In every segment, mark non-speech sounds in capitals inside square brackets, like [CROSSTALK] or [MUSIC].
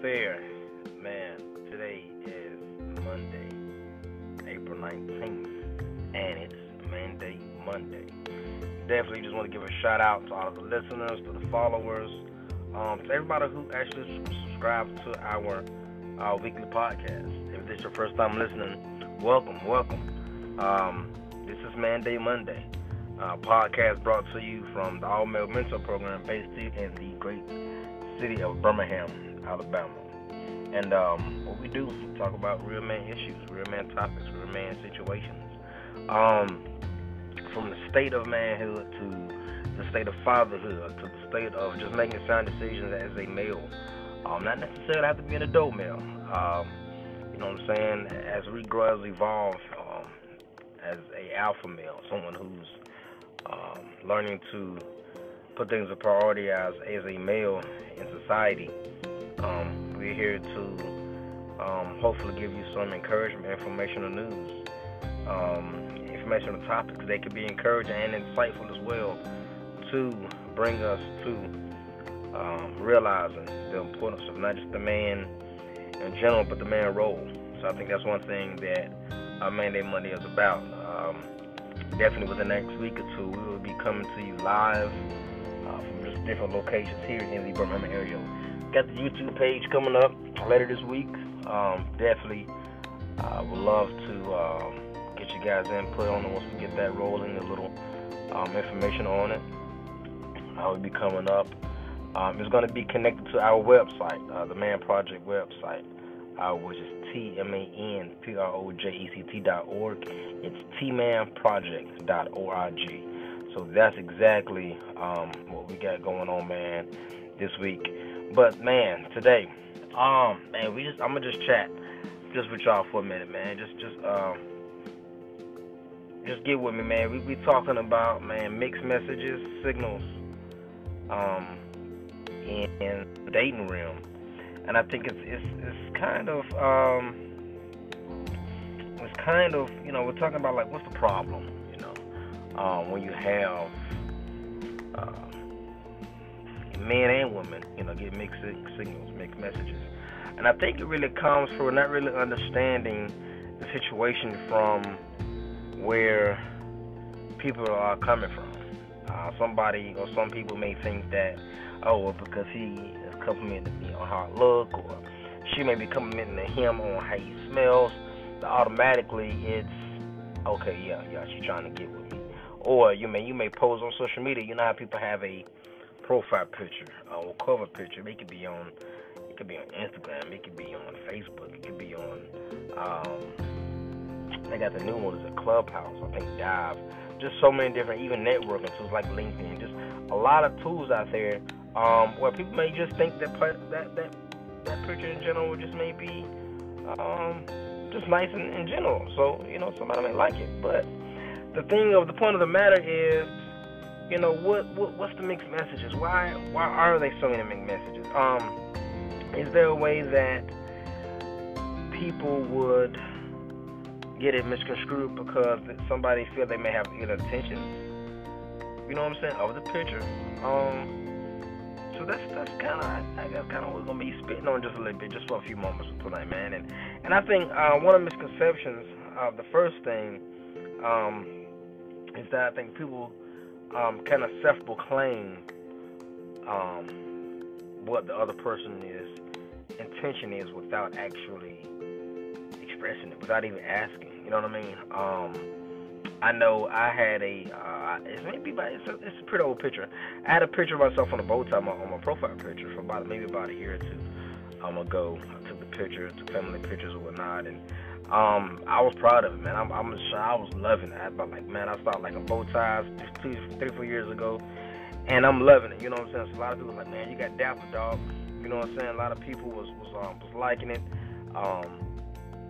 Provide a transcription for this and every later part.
there? Man, today is Monday, April 19th, and it's Manday Monday. Definitely just want to give a shout out to all of the listeners, to the followers, um, to everybody who actually subscribes to our uh, weekly podcast. If this is your first time listening, welcome, welcome. Um, this is Manday Monday. Uh, podcast brought to you from the All Male Mentor Program based in the great city of Birmingham, Alabama. And um, what we do, we talk about real man issues, real man topics, real man situations. Um, from the state of manhood to the state of fatherhood to the state of just making sound decisions as a male. Um, not necessarily have to be an adult male. Um, you know what I'm saying? As we grow, as evolve, um, as a alpha male, someone who's um, learning to put things a priority as as a male in society. Um, we're here to um, hopefully give you some encouragement, informational news, um, informational topics that could be encouraging and insightful as well to bring us to um, realizing the importance of not just the man in general, but the man role. So I think that's one thing that our Manday Monday is about. Um, definitely within the next week or two, we will be coming to you live uh, from just different locations here in the Birmingham area. Got the YouTube page coming up later this week. Um, definitely uh, would love to um, get you guys input on it once we get that rolling, a little um, information on it. I will be coming up. Um, it's going to be connected to our website, uh, the Man Project website, uh, which is T M A N P R O J E C T dot org. It's tmanproject dot O R G. So that's exactly um, what we got going on, man, this week. But man, today, um, man, we just I'm gonna just chat just with y'all for a minute, man. Just just um just get with me, man. We we talking about man mixed messages, signals, um, in, in the dating realm, and I think it's it's it's kind of um, it's kind of you know we're talking about like what's the problem, you know, um, when you have uh, men and women, you know, get mixed signals, mixed messages, and I think it really comes from not really understanding the situation from where people are coming from. Uh, somebody or some people may think that, oh, well, because he is complimenting me on how I look, or she may be complimenting him on how he smells, automatically it's okay, yeah, yeah, she's trying to get with me. Or you may you may post on social media. You know how people have a profile picture or cover picture. It could be on it could be on Instagram. It could be on Facebook. It could be on um, they got the new one is a Clubhouse. I think Dive. Just so many different even networking tools like LinkedIn. Just a lot of tools out there um, where people may just think that that that that picture in general just may be um, just nice in, in general. So you know somebody may like it, but the thing of the point of the matter is, you know what, what what's the mixed messages? Why why are they so many mixed messages? Um, is there a way that people would get it misconstrued because somebody feel they may have ill intentions? You know what I'm saying? Of the picture. Um, so that's that's kind of I got kind of we're gonna be spitting on just a little bit, just for a few moments tonight, man. And and I think uh, one of the misconceptions of the first thing um, is that I think people um, kind of self-proclaim um, what the other person is intention is without actually expressing it, without even asking. You know what I mean? Um, I know I had a, uh, it's maybe about, it's a, it's a pretty old picture. I had a picture of myself on a bow tie on my, profile picture for about maybe about a year or two um, ago. I took the picture, took family pictures and whatnot, and um, I was proud of it, man. I'm, I'm I was loving it. But like, man, I started like a bow ties two, three, four years ago, and I'm loving it. You know what I'm saying? So a lot of people like, man, you got dapper dog. You know what I'm saying? A lot of people was was um, was liking it. Um,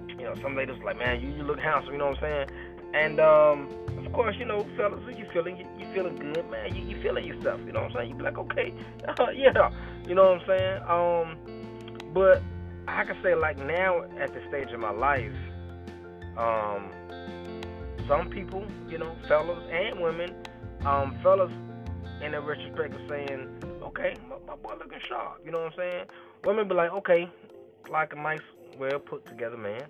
you know, some ladies like, man, you, you look handsome. You know what I'm saying? And um, of course, you know, fellas, you feeling you, you feeling good, man. You, you feeling yourself. You know what I'm saying? You be like, okay, [LAUGHS] yeah. You know what I'm saying? Um, but I can say like now at this stage of my life, um, some people, you know, fellas and women, um, fellas in a retrospect are saying, okay, my, my boy looking sharp. You know what I'm saying? women be like, okay, like a nice, well put together man.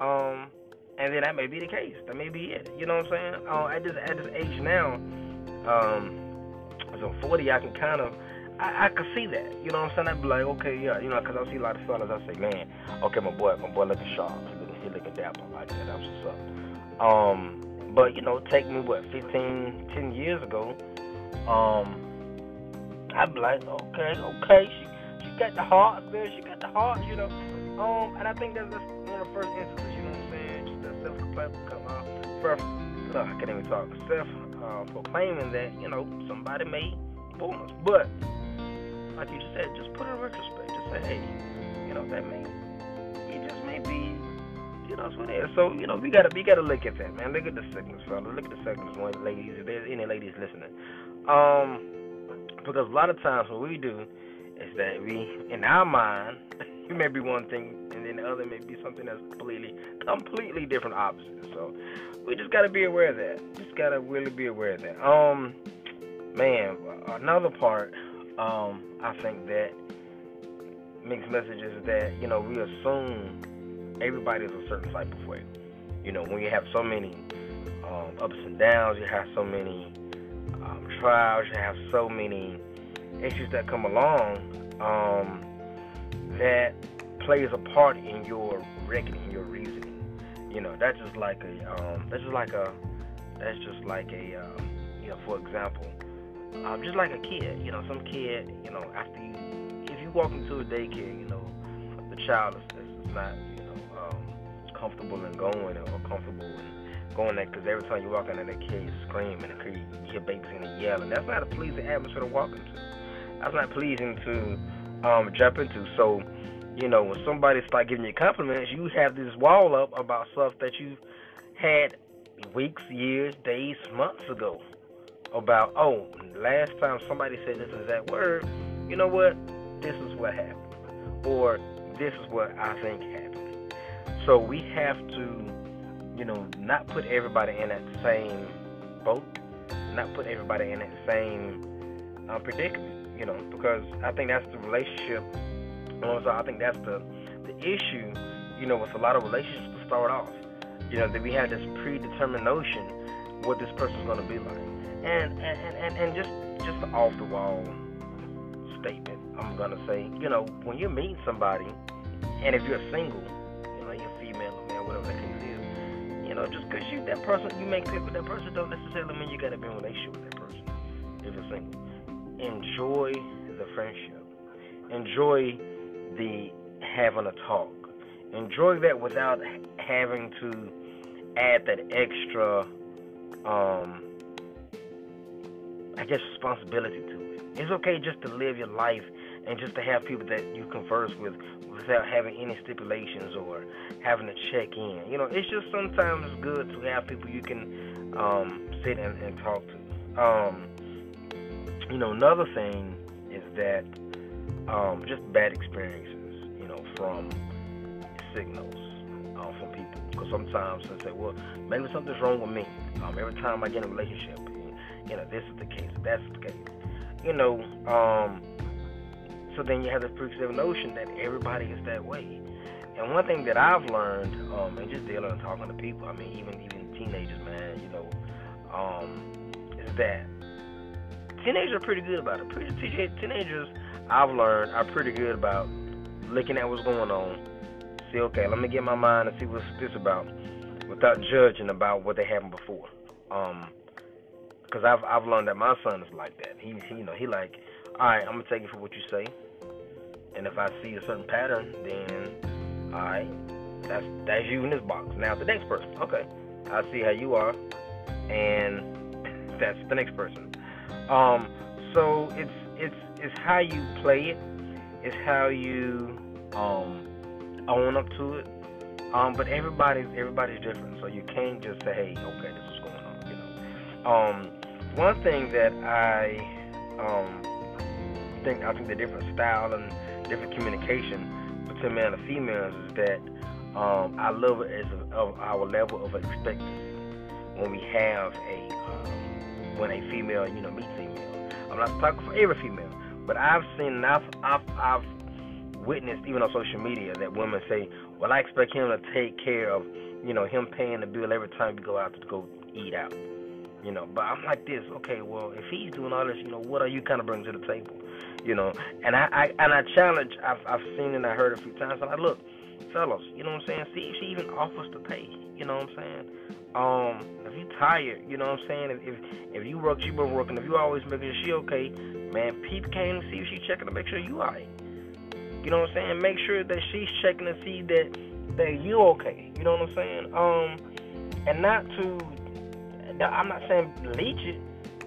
Um, and then that may be the case. That may be it. You know what I'm saying? Uh, at this at this age now, um, so 40, I can kind of I, I could see that. You know what I'm saying? I'd be like, okay, yeah, you know, because I see a lot of fellas. I say, man, okay, my boy, my boy looking sharp. He looking dapper like that. That's what's up. Um, but you know, take me what 15, 10 years ago. Um, I'd be like, okay, okay, she she got the heart, man. She got the heart, you know. Um, and I think that's just one of the first instances. You know what I'm saying? Just that self-proclaiming, uh, first, uh, I can't even talk. Self uh, proclaiming that you know somebody may boom us, but like you said, just put it in retrospect. Just say, hey, you know, that may, it just may be, you know. So, you know, we gotta, we gotta look at that, man. Look at the sickness, fellas. Look at the sickness, one ladies. If there's any ladies listening, um, because a lot of times what we do is that we, in our mind, [LAUGHS] it may be one thing, and then the other may be something that's completely, completely different opposite. So, we just gotta be aware of that. Just gotta really be aware of that. Um, man, another part um, I think that mixed messages that you know we assume everybody's a certain type of way. You know, when you have so many um, ups and downs, you have so many um, trials, you have so many issues that come along um, that plays a part in your reckoning, your reasoning. You know, that's just like a um, that's just like a that's just like a um, you know, for example, um, just like a kid, you know, some kid, you know, after you, if you walk into a daycare, you know, the child is, is not, you comfortable in going or comfortable in going there because every time you walk into that kid, you scream and the kid, you hear babies and yelling. That's not a pleasing atmosphere to walk into. That's not pleasing to um, jump into. So, you know, when somebody start giving you compliments, you have this wall up about stuff that you had weeks, years, days, months ago about, oh, last time somebody said this is that word, you know what? This is what happened. Or this is what I think happened. So we have to, you know, not put everybody in that same boat, not put everybody in that same uh, predicament, you know, because I think that's the relationship. I think that's the the issue, you know, with a lot of relationships to start off. You know, that we have this predetermined notion what this person's going to be like and and, and, and just just off the wall statement. I'm gonna say, you know, when you meet somebody, and if you're single, female or male, whatever the case is, you know, just because you that person, you make click with that person, don't necessarily mean you gotta be in a relationship with that person. If you're single, enjoy the friendship, enjoy the having a talk, enjoy that without having to add that extra. Um, I guess responsibility to it. It's okay just to live your life and just to have people that you converse with without having any stipulations or having to check in. You know, it's just sometimes good to have people you can um, sit and, and talk to. Um, you know, another thing is that um, just bad experiences, you know, from signals uh, from people. Because sometimes they say, well, maybe something's wrong with me. Um, every time I get in a relationship, you know, this is the case, that's the case. You know, um, so then you have this preconceived notion that everybody is that way. And one thing that I've learned, um, and just dealing and talking to people, I mean, even even teenagers, man, you know, um, is that teenagers are pretty good about it. Pretty teenagers, I've learned, are pretty good about looking at what's going on. See, okay, let me get my mind and see what's this about, without judging about what they happened before. Um, because I've I've learned that my son is like that. He, he you know he like, all right, I'm gonna take it for what you say, and if I see a certain pattern, then all right, that's that's you in this box. Now the next person, okay, I see how you are, and [LAUGHS] that's the next person. Um, so it's it's it's how you play it, it's how you um own up to it. Um, but everybody's everybody's different, so you can't just say, hey, okay, this is going on, you know. Um, one thing that I um, think I think the different style and different communication between male and females is that um, I love it as a, of our level of expectancy when we have a um, when a female you know meets female. I'm not talking for every female, but I've seen I've I've, I've witnessed even on social media that women say, "Well, I expect him to take care of, you know, him paying the bill every time you go out to go eat out." You know, but I'm like this. Okay, well, if he's doing all this, you know, what are you kind of bringing to the table? You know, and I, I and I challenge. I've I've seen and I heard a few times. And I look, fellas, you know what I'm saying? See, she even offers to pay. You know what I'm saying? Um, if you tired, you know what I'm saying? If if, if you work, she been working. If you always making sure she okay, man, peep came to see if she checking to make sure you alright. You know what I'm saying? Make sure that she's checking to see that that you okay. You know what I'm saying? Um, and not to, I'm not saying leech it.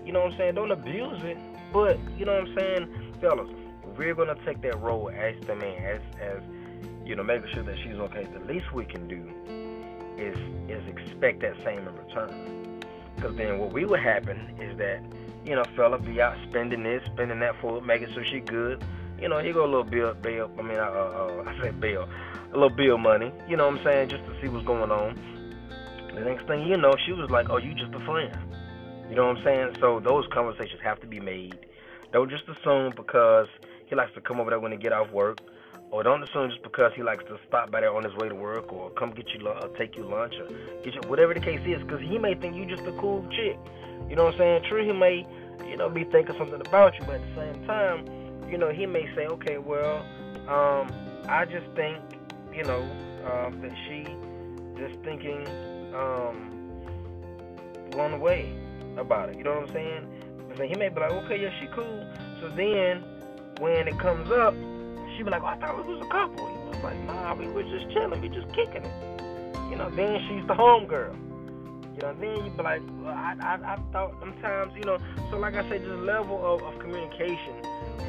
You know what I'm saying? Don't abuse it. But you know what I'm saying, fellas, we're gonna take that role as the man, as as you know, making sure that she's okay. The least we can do is is expect that same in return. Because then what we would happen is that, you know, fella be out spending this, spending that for making sure she good. You know, he go a little bill, bill. I mean, uh, uh, I said bill, a little bill money. You know what I'm saying? Just to see what's going on. The next thing you know, she was like, "Oh, you just a friend." You know what I'm saying? So those conversations have to be made. Don't just assume because he likes to come over there when he get off work or don't assume just because he likes to stop by there on his way to work, or come get you, or take you lunch, or get you whatever the case is, because he may think you just a cool chick. You know what I'm saying? True, he may, you know, be thinking something about you, but at the same time, you know, he may say, okay, well, um, I just think, you know, um, that she just thinking um, one way about it. You know what I'm saying? So he may be like, okay, yeah, she cool. So then, when it comes up, she be like, oh, I thought we was a couple. He was like, nah, we was just chilling, we just kicking it. You know, then she's the home girl. You know, then you be like, well, I, I, I thought sometimes, you know, so like I said, just level of, of communication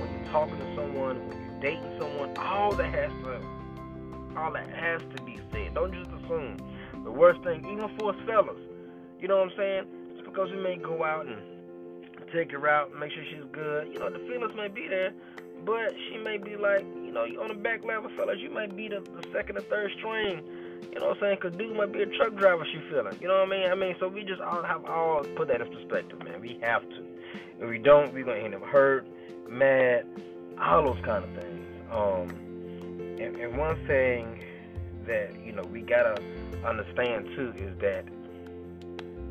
when you're talking to someone, when you're dating someone, all that has to, all that has to be said. Don't just assume. The worst thing, even for us fellas, you know what I'm saying? Just because we may go out and take her out, make sure she's good, you know, the feelings may be there, but she may be like, you know, on the back level, fellas, you might be the, the second or third string. You know what I'm saying? Because dude might be a truck driver she feeling. You know what I mean? I mean, so we just all have all put that in perspective, man. We have to. If we don't, we're going to end up hurt, mad, all those kind of things. Um, and, and one thing that, you know, we got to understand, too, is that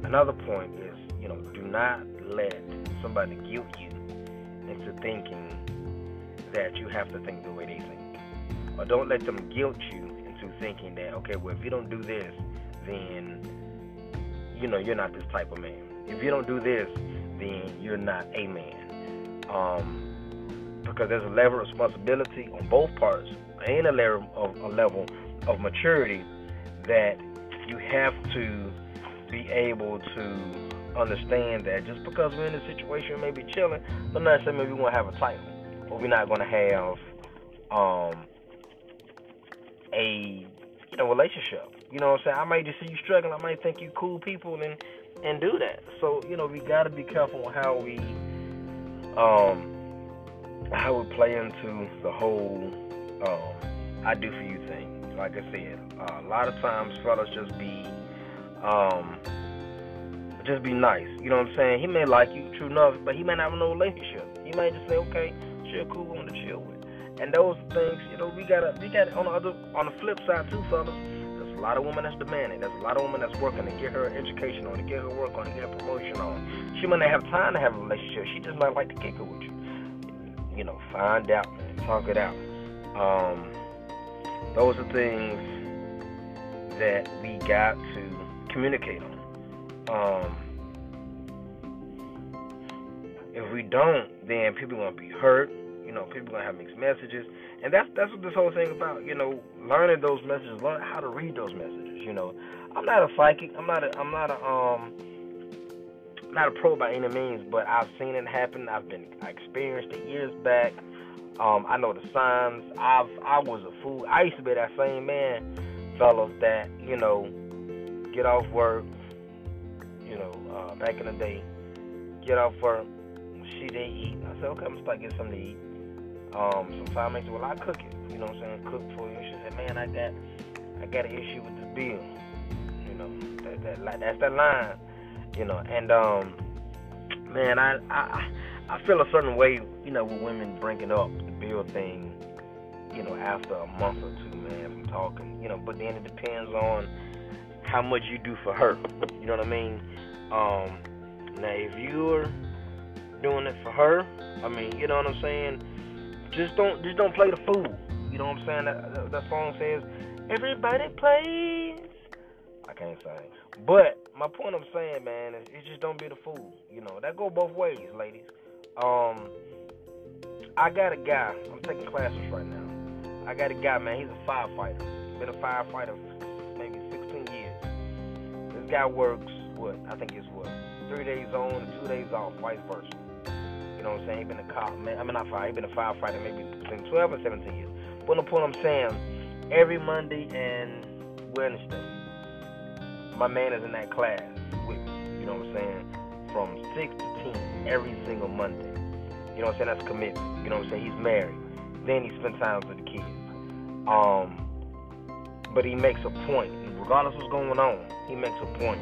another point is, you know, do not let somebody guilt you into thinking that you have to think the way they think. Or don't let them guilt you into thinking that, okay, well, if you don't do this, then, you know, you're not this type of man. If you don't do this, then you're not a man. Um, because there's a level of responsibility on both parts and a level of, a level of maturity that you have to be able to understand that just because we're in a situation, maybe chilling, but not saying maybe we want to have a title but we're not going to have um, a you know relationship. You know what I'm saying? I might just see you struggling. I might think you cool people and and do that. So you know we got to be careful how we um how we play into the whole um, I do for you thing. Like I said, uh, a lot of times fellas just be um just be nice. You know what I'm saying? He may like you, true enough, but he may not have no relationship. He might just say, okay, a cool woman to chill with. And those things, you know, we gotta we got on the other on the flip side too, fellas. There's a lot of women that's demanding. There's a lot of women that's working to get her education on, to get her work on, to get her promotion on. She might not have time to have a relationship. She just might like to kick it with you. You know, find out, man, talk it out. Um, those are things that we got to communicate on. Um, if we don't, then people are gonna be hurt. You know, people are gonna have mixed messages, and that's that's what this whole thing about. You know, learning those messages, learn how to read those messages. You know, I'm not a psychic. I'm not a. I'm not a. Um, not a pro by any means, but I've seen it happen. I've been I experienced it years back. Um, I know the signs. I've I was a fool. I used to be that same man, fellas, that you know, get off work. You know, uh, back in the day, get off work, she didn't eat. I said, okay, I'm gonna start getting something to eat. Um, sometimes I said, well, I cook it. You know what I'm saying? Cook for you. She said, man, I got, I got an issue with this bill. You know, that, that, like that's that line. You know, and um, man, I, I, I feel a certain way. You know, with women bringing up the bill thing. you know, after a month or two, man, from talking. You know, but then it depends on how much you do for her. You know what I mean? Um, now, if you're doing it for her, I mean, you know what I'm saying? Just don't, just don't play the fool. You know what I'm saying? That, that song says, "Everybody plays." I can't sing, but my point I'm saying, man, is, is just don't be the fool. You know that go both ways, ladies. Um, I got a guy. I'm taking classes right now. I got a guy, man. He's a firefighter. Been a firefighter guy works what? I think it's what three days on two days off, vice versa. You know what I'm saying? He been a cop, man. I mean not fire. He been a firefighter maybe between 12 and 17 years. But the point I'm saying, every Monday and Wednesday, my man is in that class with me. You know what I'm saying? From six to ten every single Monday. You know what I'm saying? That's commitment. You know what I'm saying? He's married. Then he spends time with the kids. Um, but he makes a point, regardless what's going on, he makes a point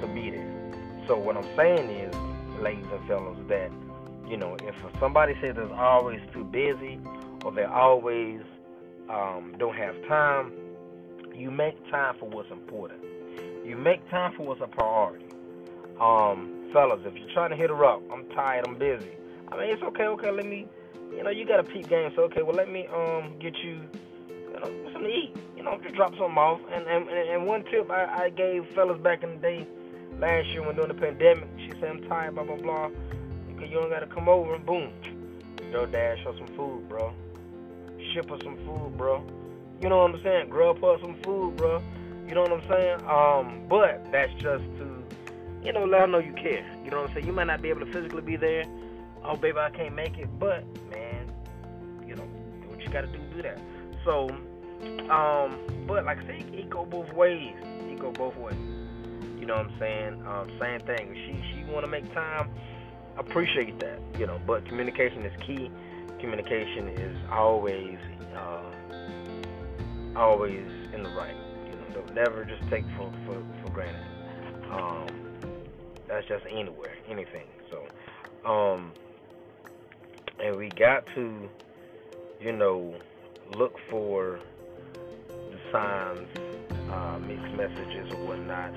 to be there. So what I'm saying is, ladies and fellows, that you know, if somebody says they're always too busy or they always um, don't have time, you make time for what's important. You make time for what's a priority. Um, fellas, if you're trying to hit her up, I'm tired, I'm busy. I mean, it's okay, okay. Let me, you know, you got a peak game, so okay. Well, let me um get you, you know, something to eat. You know, just drop something off. And and and one tip I, I gave fellas back in the day, last year when during the pandemic, she said I'm tired, blah blah blah. Okay, you don't gotta come over and boom, yo, dash her some food, bro. Ship her some food, bro. You know what I'm saying? Grub her some food, bro. You know what I'm saying? Um, but that's just to, you know, let her know you care. You know what I'm saying? You might not be able to physically be there oh baby I can't make it, but man, you know, do what you gotta do, do that. So, um, but like I say, it go both ways. It go both ways. You know what I'm saying? Um, same thing. She she wanna make time, appreciate that, you know, but communication is key. Communication is always uh, always in the right. You know, don't never just take for for, for granted. Um, that's just anywhere, anything. So, um, and we got to, you know, look for signs, uh, mixed messages or whatnot.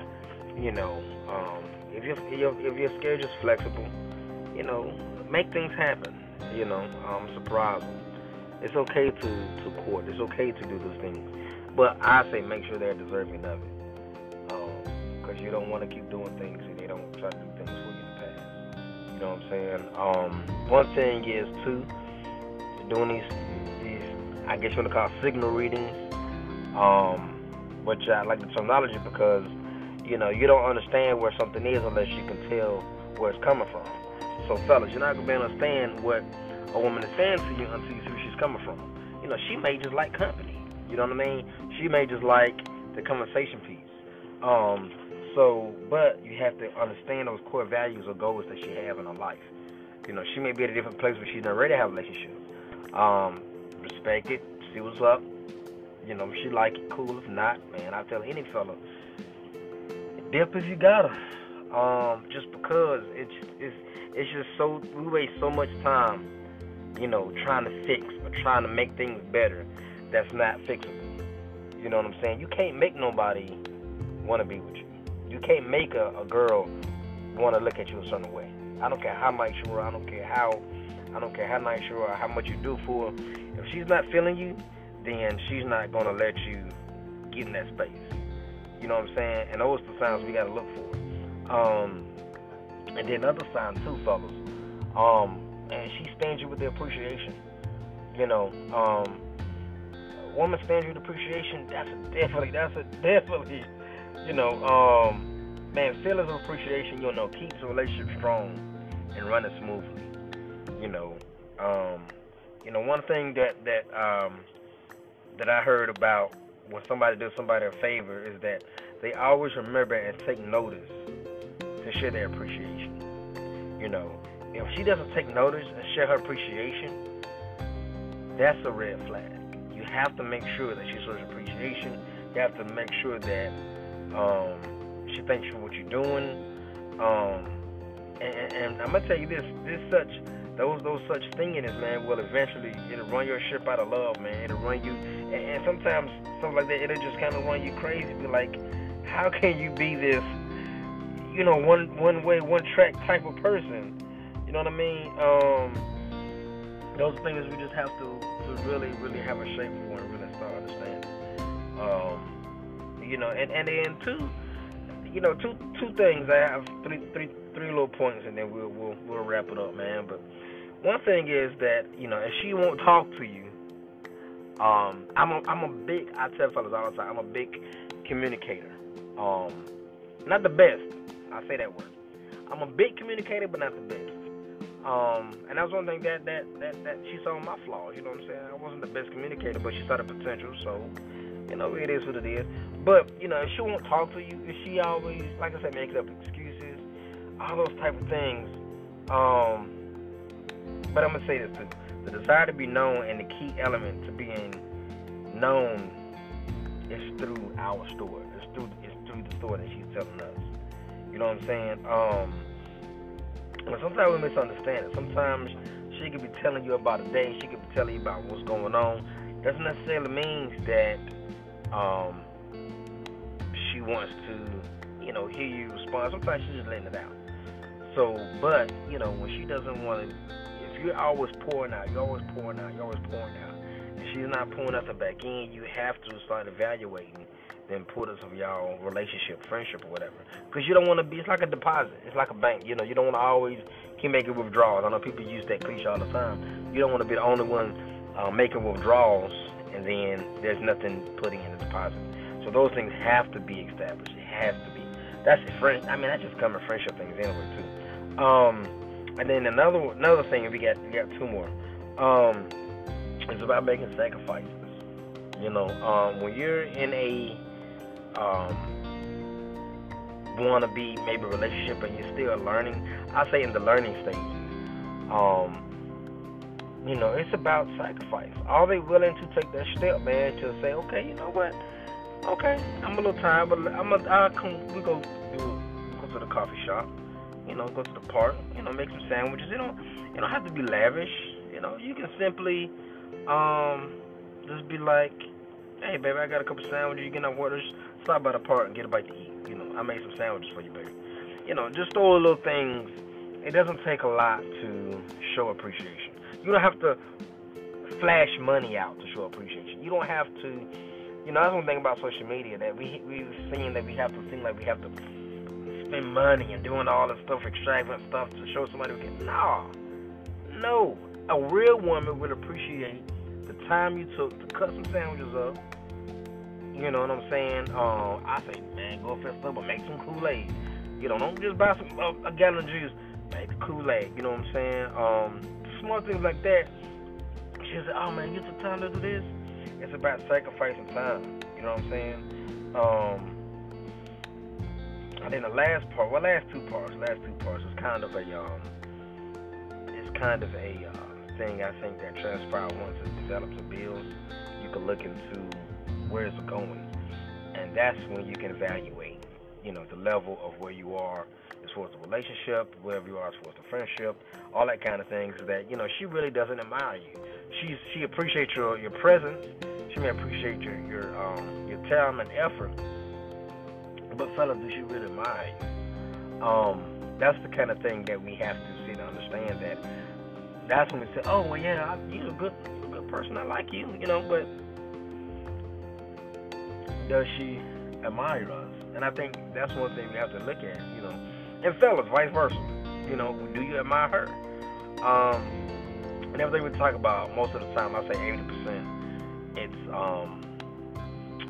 You know, um, if your if your schedule's flexible, you know, make things happen. You know, um, surprise them. It's okay to to court. It's okay to do those things, but I say make sure they're deserving of it, because um, you don't want to keep doing things and they don't try to do things for your past. you know what I'm saying? Um, one thing is too doing these these I guess you want to call signal readings, um, which I like the terminology because you know you don't understand where something is unless you can tell where it's coming from. So fellas, you're not gonna be able to understand what a woman is saying to you until you see where she's coming from. You know, she may just like company. You know what I mean? She may just like the conversation piece. Um, so, but you have to understand those core values or goals that she have in her life. You know, she may be at a different place where she doesn't already have a relationship. Um, respect it, see what's up. You know, she like it, cool. If not, man, I tell any fella, dip if you got her. Um, just because it's it's it's just so we waste so much time, you know, trying to fix or trying to make things better. That's not fixable. You know what I'm saying? You can't make nobody want to be with you. You can't make a, a girl want to look at you a certain way. I don't care how nice you are. I don't care how. I don't care how nice you are. How much you do for her. If she's not feeling you, then she's not gonna let you get in that space. You know what I'm saying? And those are the signs we gotta look for. Um, and then another sign too, fellas. Um, and she stands you with the appreciation. You know, um, woman stands you with appreciation. That's a definitely. That's a definitely you know, um, man, feelings of appreciation, you know, keeps a relationship strong and running smoothly. You know, um, you know, one thing that that um, that I heard about when somebody does somebody a favor is that they always remember and take notice to share their appreciation. You know, if she doesn't take notice and share her appreciation, that's a red flag. You have to make sure that she shows appreciation. You have to make sure that um, she thanks you for what you're doing. Um, and, and, I'm gonna tell you this: this such those those such thinginess, man, will eventually it'll run your ship out of love, man. It'll run you, and, and sometimes stuff like that, it'll just kind of run you crazy. Be like, how can you be this, you know, one one way, one track type of person? You know what I mean? Um, those things we just have to to really really have a shape for and really start understanding. Um, you know, and and then two, you know, two two things. I have three three three little points, and then we'll we'll we'll wrap it up, man. But one thing is that you know, if she won't talk to you, um, I'm a I'm a big. I tell fellas all the time. I'm a big communicator. Um, not the best. I say that word. I'm a big communicator, but not the best. Um, and that was one thing that that that that she saw my flaws. You know what I'm saying? I wasn't the best communicator, but she saw the potential. So, you know, it is what it is. But you know, if she won't talk to you, if she always, like I said, making up excuses, all those type of things. Um, but I'm gonna say this too: the desire to be known and the key element to being known is through our story. It's through it's through the story that she's telling us. You know what I'm saying? Um, but sometimes we misunderstand it. Sometimes she could be telling you about a day. She could be telling you about what's going on. Doesn't necessarily mean that um, she wants to, you know, hear you respond. Sometimes she's just letting it out. So, but you know, when she doesn't want to, you're always pouring out, you're always pouring out, you're always pouring out, and she's not pulling nothing back in, you have to start evaluating the importance of y'all relationship, friendship, or whatever. Because you don't want to be, it's like a deposit, it's like a bank. You know, you don't want to always keep making withdrawals. I know people use that cliche all the time. You don't want to be the only one uh, making withdrawals, and then there's nothing putting in the deposit. So those things have to be established. It has to be. That's friend. I mean, that's just common friendship things anyway too. Um, and then another another thing we got we got two more. Um, it's about making sacrifices. You know, um, when you're in a um, want to be maybe relationship and you're still learning, I say in the learning stages. Um, you know, it's about sacrifice. Are they willing to take that step, man, to say, okay, you know what? Okay, I'm a little tired, but I'm a, I'll come. We go go to the coffee shop you know, go to the park, you know, make some sandwiches. You don't you don't have to be lavish. You know, you can simply um just be like, Hey baby, I got a couple sandwiches, you get no orders, stop by the park and get a bite to eat. You know, I made some sandwiches for you, baby. You know, just throw little things. It doesn't take a lot to show appreciation. You don't have to flash money out to show appreciation. You don't have to you know, that's one thing about social media that we we've seen that we have to seem like we have to spend money and doing all this stuff, extravagant stuff to show somebody we can. No, no. A real woman would appreciate the time you took to cut some sandwiches up. You know what I'm saying? Um, I say, man, go fess up, but make some Kool Aid. You know, don't just buy some uh, a gallon of juice. Make the Kool Aid. You know what I'm saying? Um, small things like that. She said, oh man, you took time to do this. It's about sacrificing time. You know what I'm saying? Um, and then the last part, well, last two parts, last two parts is kind of a um, it's kind of a uh, thing I think that Transpire once it develops and builds. You can look into where it's going, and that's when you can evaluate, you know, the level of where you are as far as the relationship, wherever you are as far as the friendship, all that kind of things. That you know, she really doesn't admire you. She she appreciates your your presence. She may appreciate your your um, your time and effort but fellas, do she really mind? Um, that's the kind of thing that we have to see to understand that. That's when we say, oh well, yeah, you're a good, good person. I like you, you know. But does she admire us? And I think that's one thing we have to look at, you know. And fellas, vice versa. You know, do you admire her? Um, and everything we talk about, most of the time, I say 80%. It's um,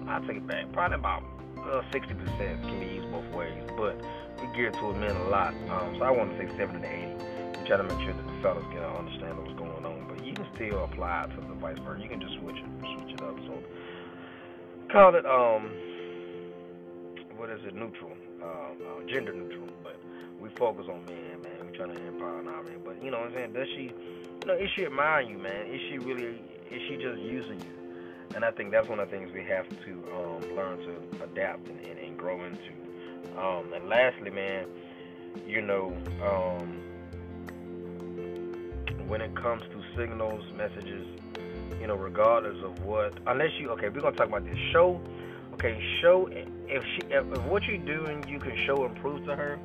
I take it back, probably about uh, 60% can be used both ways, but we gear to a men a lot. Um, so I want to say 70 to 80. We try to make sure that the fellas can understand what's going on, but you can still apply to the vice versa. You can just switch it, switch it up. So call it um, what is it? Neutral, uh, uh, gender neutral, but we focus on men, man. We trying to empower our men, but you know what I'm saying? Does she, you know, is she admiring you, man? Is she really? Is she just using you? And I think that's one of the things we have to um, learn to adapt and, and, and grow into. Um, and lastly, man, you know, um, when it comes to signals, messages, you know, regardless of what, unless you, okay, we're gonna talk about this show. Okay, show if she, if, what you're doing, you can show and prove to her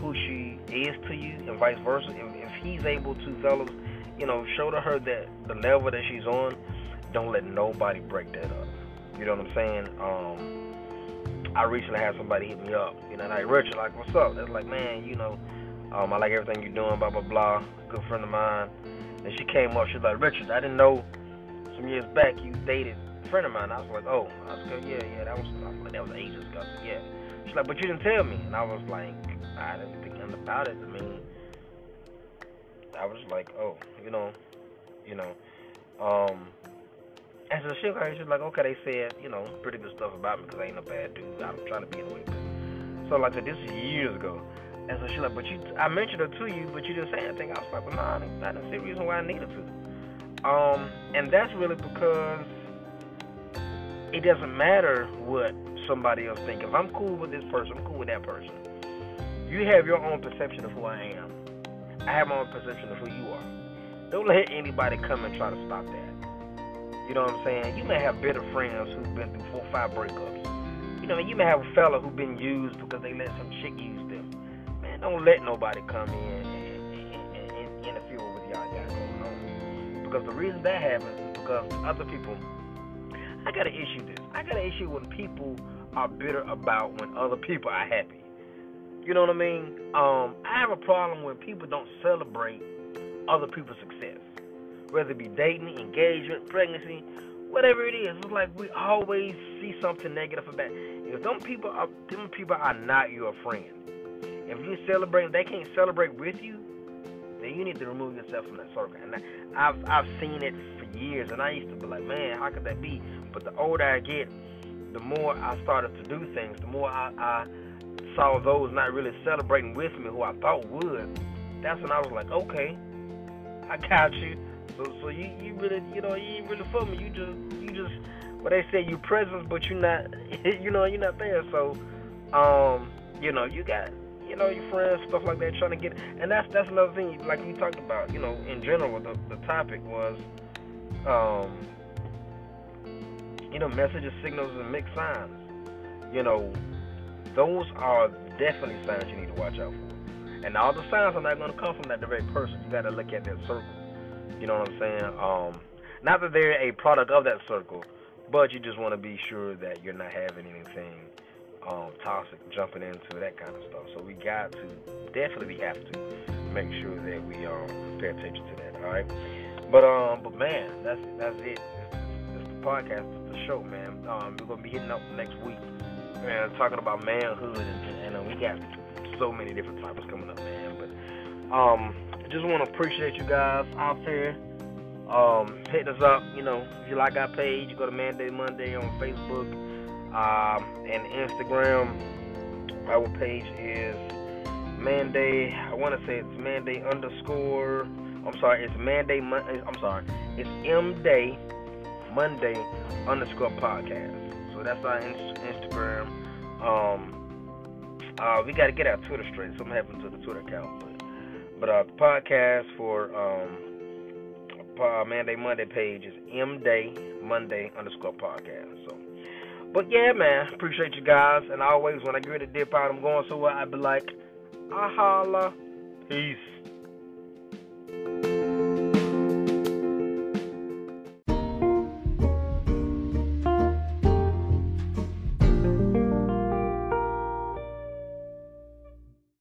who she is to you, and vice versa. If, if he's able to, fellas, you know, show to her that the level that she's on, don't let nobody break that up. You know what I'm saying? Um, I recently had somebody hit me up, you know, like Richard, like, what's up? It's like, man, you know, um, I like everything you're doing, blah blah blah. Good friend of mine. And she came up, she's like, Richard, I didn't know some years back you dated a friend of mine. I was like, oh, I was like, yeah, yeah, that was, I was like, that was ages ago. Yeah. She's like, but you didn't tell me, and I was like, I didn't think nothing about it. I mean, I was like, oh, you know, you know, um. And so she, she's like, okay, they said, you know, pretty good stuff about me because I ain't a bad dude. I'm trying to be in the way. So like I said, this is years ago. And so she's like, but you, I mentioned her to you, but you didn't say anything. I was like, well, nah, I didn't see a reason why I needed to. Um, and that's really because it doesn't matter what somebody else thinks. If I'm cool with this person, I'm cool with that person. You have your own perception of who I am. I have my own perception of who you are. Don't let anybody come and try to stop that. You know what I'm saying? You may have bitter friends who've been through four, five breakups. You know, you may have a fella who's been used because they let some chick use them. Man, don't let nobody come in and, and, and, and interfere with y'all got going on. Because the reason that happens is because other people. I got an issue this. I got an issue when people are bitter about when other people are happy. You know what I mean? Um, I have a problem when people don't celebrate other people's success, whether it be dating, engagement, pregnancy, whatever it is. It's like we always see something negative about. If them people are them people are not your friend. If you celebrate, they can't celebrate with you. Then you need to remove yourself from that circle. And I, I've I've seen it for years, and I used to be like, man, how could that be? But the older I get, the more I started to do things, the more I, I saw those not really celebrating with me who I thought would. That's when I was like, okay, I got you. So so you you really you know you ain't really for me. You just you just what they say you presence, but you're not [LAUGHS] you know you're not there. So um you know you got you know your friends stuff like that trying to get and that's that's another thing like we talked about you know in general the the topic was um you know messages signals and mixed signs you know those are definitely signs you need to watch out for. And all the signs are not going to come from that direct person. You got to look at that circle. You know what I'm saying? Um, not that they're a product of that circle, but you just want to be sure that you're not having anything um, toxic jumping into that kind of stuff. So we got to definitely have to make sure that we um, pay attention to that. All right. But um, but man, that's that's it. It's, the podcast, it's the show, man. Um, we're gonna be hitting up next week man, talking about manhood, and, and uh, we got so many different topics coming up, man. But um, just want to appreciate you guys out there. Um, hit us up, you know, if you like our page, go to Monday Monday on Facebook um, and Instagram. Our page is Monday. I want to say it's Monday underscore. I'm sorry, it's Manday Monday. I'm sorry, it's M Day Monday underscore podcast. So that's our Instagram. Um, uh, we got to get our Twitter straight. Something happened to the Twitter account, but our podcast for um, uh, Monday Monday page is M Day Monday underscore podcast. So, but yeah, man, appreciate you guys. And always when I get ready to dip out, I'm going somewhere. I'd be like, I holla, peace.